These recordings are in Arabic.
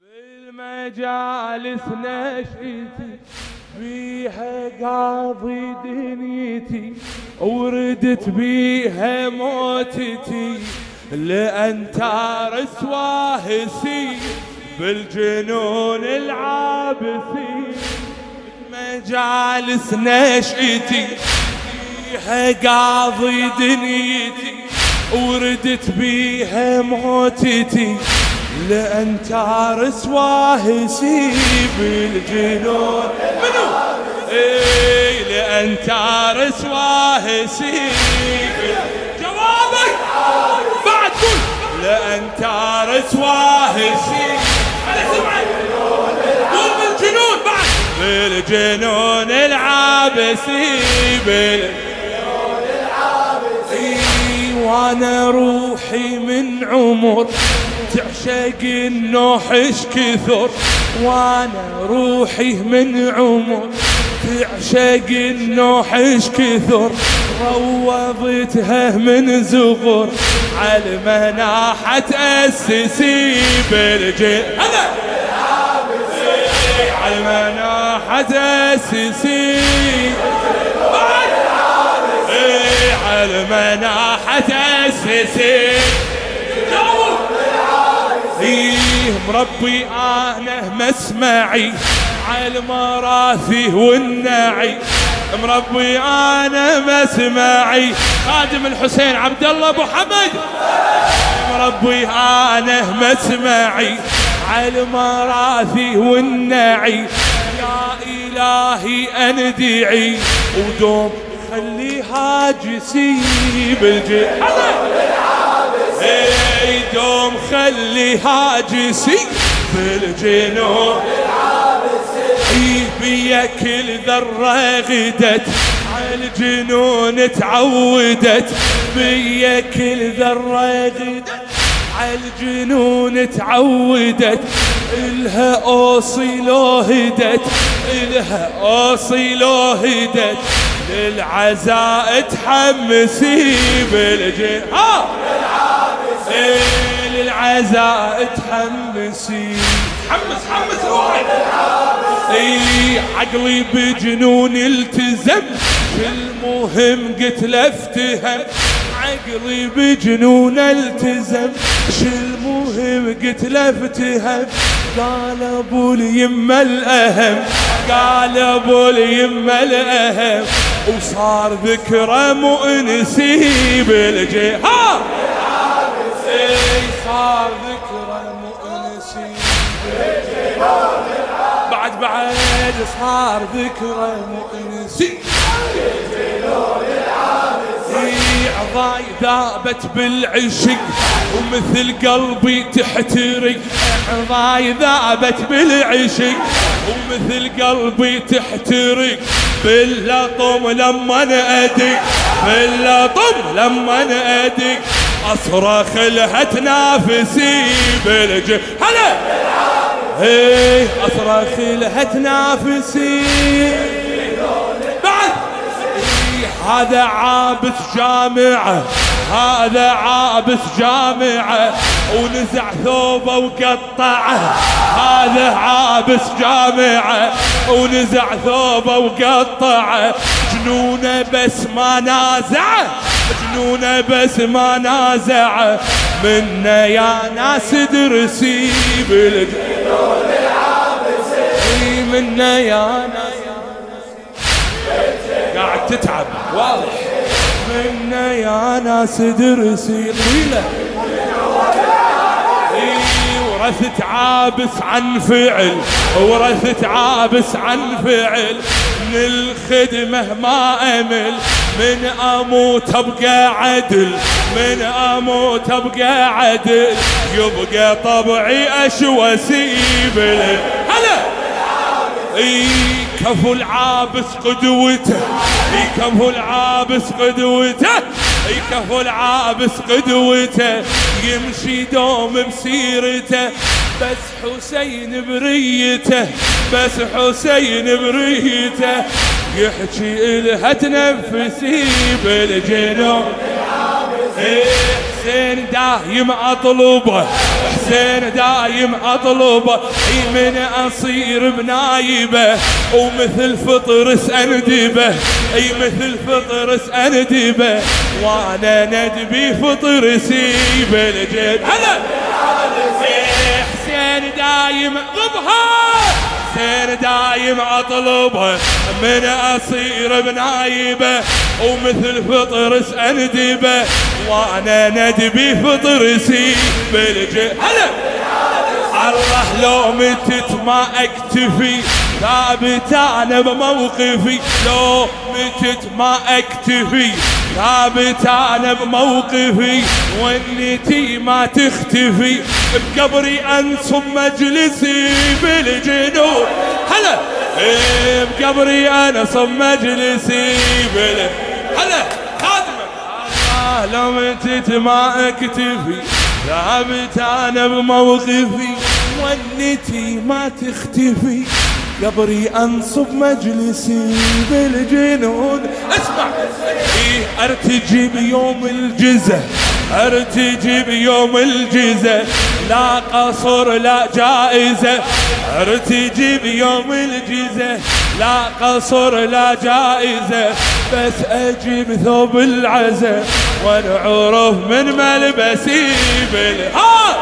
بالمجالس نشيتي بيها قاضي دنيتي وردت بيها موتتي لأن تارس واهسي بالجنون العابسي. مجالس نشئتي بيها قاضي دنيتي وردت بيها موتتي. لأن تارس واهسي بالجنون. منو؟ اي لأن تارس واهسي جوابك! بعد قول. لأن تارس واهسي قول بالجنون بعد. بالجنون العابسي بالجنون وأنا روحي من عمر. تعشق النوح اش كثر. وأنا روحي من عمر. تعشق النوح اش كثر. روضتها من زغر. على مناحة أسسي بالجي هلا على مناحة أسسي. على مناحة اسسي فيه مربي أنا مسمعي على المراثي والناعي. مربي أنا مسمعي. خادم الحسين عبد الله أبو حمد. مربي أنا مسمعي على المراثي والناعي. يا إلهي اندعي ودوم خلي هاجسي بالجحد اي دوم خلي هاجسي بالجنون اي بيا كل ذرة غدت عالجنون تعودت. بيا كل ذرة غدت عالجنون تعودت. إلها أوصي لو هدت إلها أوصي لو هدت. للعزاء تحمسي بالجن ها! للعزاء تحمسي. حمس حمس روحي. إي عقلي بجنون التزم. المهم قلت افتهم. عقلي بجنون التزم. المهم قلت افتهم. قال أبو اليمه الأهم قال أبو اليمه الأهم. وصار ذكرى مؤنسي بالجي ها! صار ذكرى مؤنسي بعد بعد صار ذكرى مؤنسي عضاي ذابت بالعشق ومثل قلبي تحترق. عضاي ذابت بالعشق ومثل قلبي تحترق. باللطم لما أدق باللطم لما أدق. أصرخ لها تنافسي بالج هلا! هي أصرخ لها تنافسي هذا عابس جامعه هذا عابس جامعه ونزع ثوبه وقطعه. هذا عابس جامعه ونزع ثوبه وقطعه. جنونه بس ما نازعه جنونه بس ما نازعه منا يا ناس درسي بالجنون العابسي منا يا ناس تتعب. واضح. منا يا ناس درسي طويله ورثت عابس عن فعل ورثت عابس عن فعل. من الخدمة ما أمل من أموت أبقى عدل. من أموت أبقى عدل يبقى طبعي أشوى سيبل اي كفو العابس قدوته. اي كفو العابس قدوته. اي كفو العابس قدوته. يمشي دوم بسيرته بس حسين بريته. بس حسين بريته. يحكي إلها تنفسي بالجنون. حسين دايم أطلبه. حسين دايم اطلبه من أصير بنايبه ومثل فطرس اندبه أي مثل فطرس اندبه وأنا ندبي فطرسي بالجد هلا! حسين دايم ضبها حسين دايم اطلبها من أصير بنايبه ومثل فطرس اندبه وأنا ندبي فطرسي بالجد هلا! الله لو متت ما اكتفي ثابت أنا بموقفي. لو متت ما اكتفي ثابت أنا بموقفي والنتي ما تختفي. بقبري انصب مجلسي بالجنون هلا. إيه بقبري أنا صب مجلسي بال هلا. خادمك متت ما اكتفي. ثابت أنا بموقفي ونتي ما تختفي. قبري أنصب مجلسي بالجنون اسمع. إيه أرتجي بيوم الجزة. أرتجي بيوم الجزة. لا قصر لا جائزة. أرتجي بيوم الجزة. لا قصر لا جائزة. بس أجيب ثوب العزة ونعرف من ملبسي بالها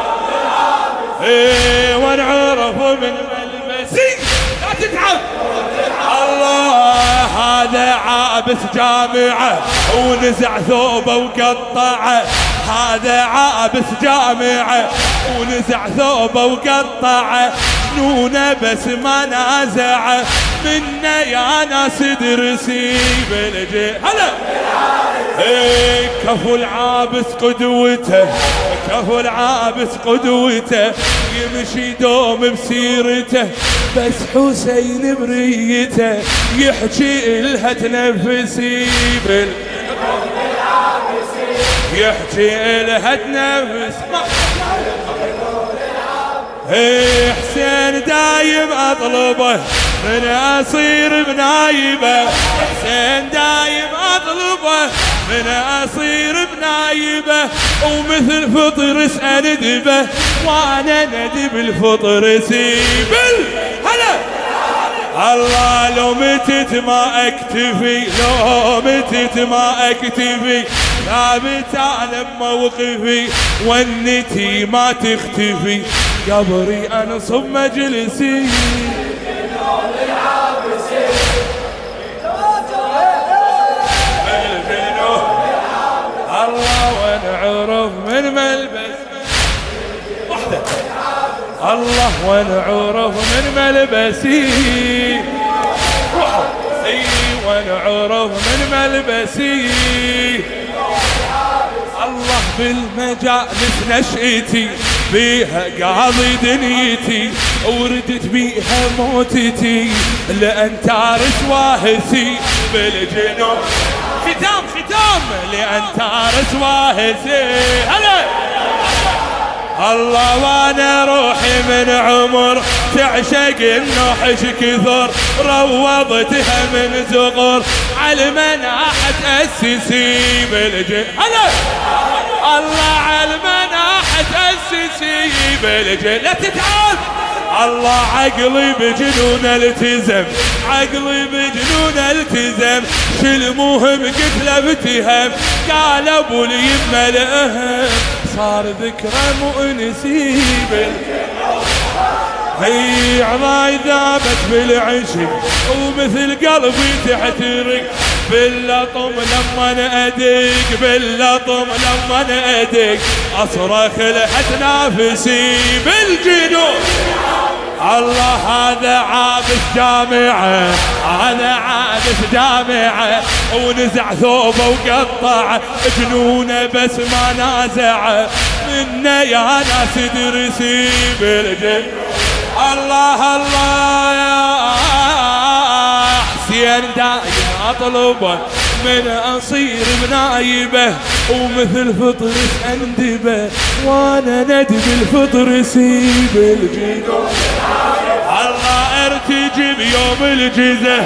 إيه ونعرف من ملبسي لا تتعب الله هذا عابس جامعة ونزع ثوبه وقطعه. هذا عابس جامعة ونزع ثوبه وقطعه. جنونه بس ما نازعة منا يا ناس درسي بالجي. هلا! إيه كفو العابس قدوته. كفو العابس قدوته يمشي دوم بسيرته بس حسين بريته يحكي إلها تنفسي بال يحكي إلها تنفس إيه حسين دايم أطلبه من اصير بنايبه. حسين دايم أطلبه من أصير بنايبة ومثل فطرس اندبه وأنا ندب الفطر سيبل هلا! الله لو متت ما أكتفي لو متت ما أكتفي ثابت أنا بموقفي والنتي ما تختفي. قبري أنصب مجلسي. الله ونعرف من ملبسي. اي ونعرف من ملبسي. الله بالمجالس نشأتي بيها قاضي دنيتي وردت بيها موتتي لأن تارس واهسي بالجنوب ختام ختام لأن تارس واهسي هلا! الله وأنا روحي من عمر تعشق النوحش كثر روضتها من زغر على مناحة تأسسي بالجن. هلا! الله على مناحة تأسسي بالجن. لا تتعب الله عقلي بجنون التزم عقلي بجنون التزم. شل مهم قلت له بتهم قال أبو اليمة الأهم. صار ذكرى مؤنسي هي عضاي ذابت بالعشق ومثل قلبي تحترق. باللطم لما أدق باللطم لما أدق. أصرخ لحد نافسي بالجنون. الله هذا عابس جامعة هذا عابس جامعة ونزع ثوبه وقطع جنونه بس ما نازع منا يا ناس درسي بالجن الله الله يا حسين دايم اطلبه من أصير بنايبه ومثل فطرس اندبه وأنا ندب الفطر سيب الجنون الله أرتجي بيوم الجزة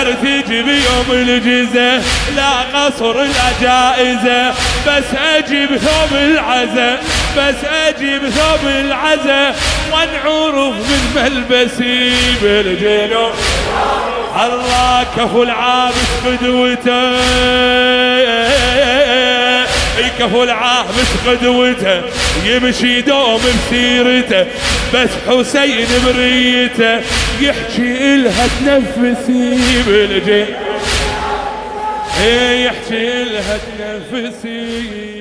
أرتجي بيوم الجزة لا قصر لا جائزة بس أجي بثوب العزة بس أجي بثوب العزة وانعرف من ملبسي بالجنوب الله كفو العابس قدوته كفو العابس قدوته يمشي دوم بسيرته. بس حسين بريته يحكي إلها تنفسي بالجن يحكي إلها تنفسي.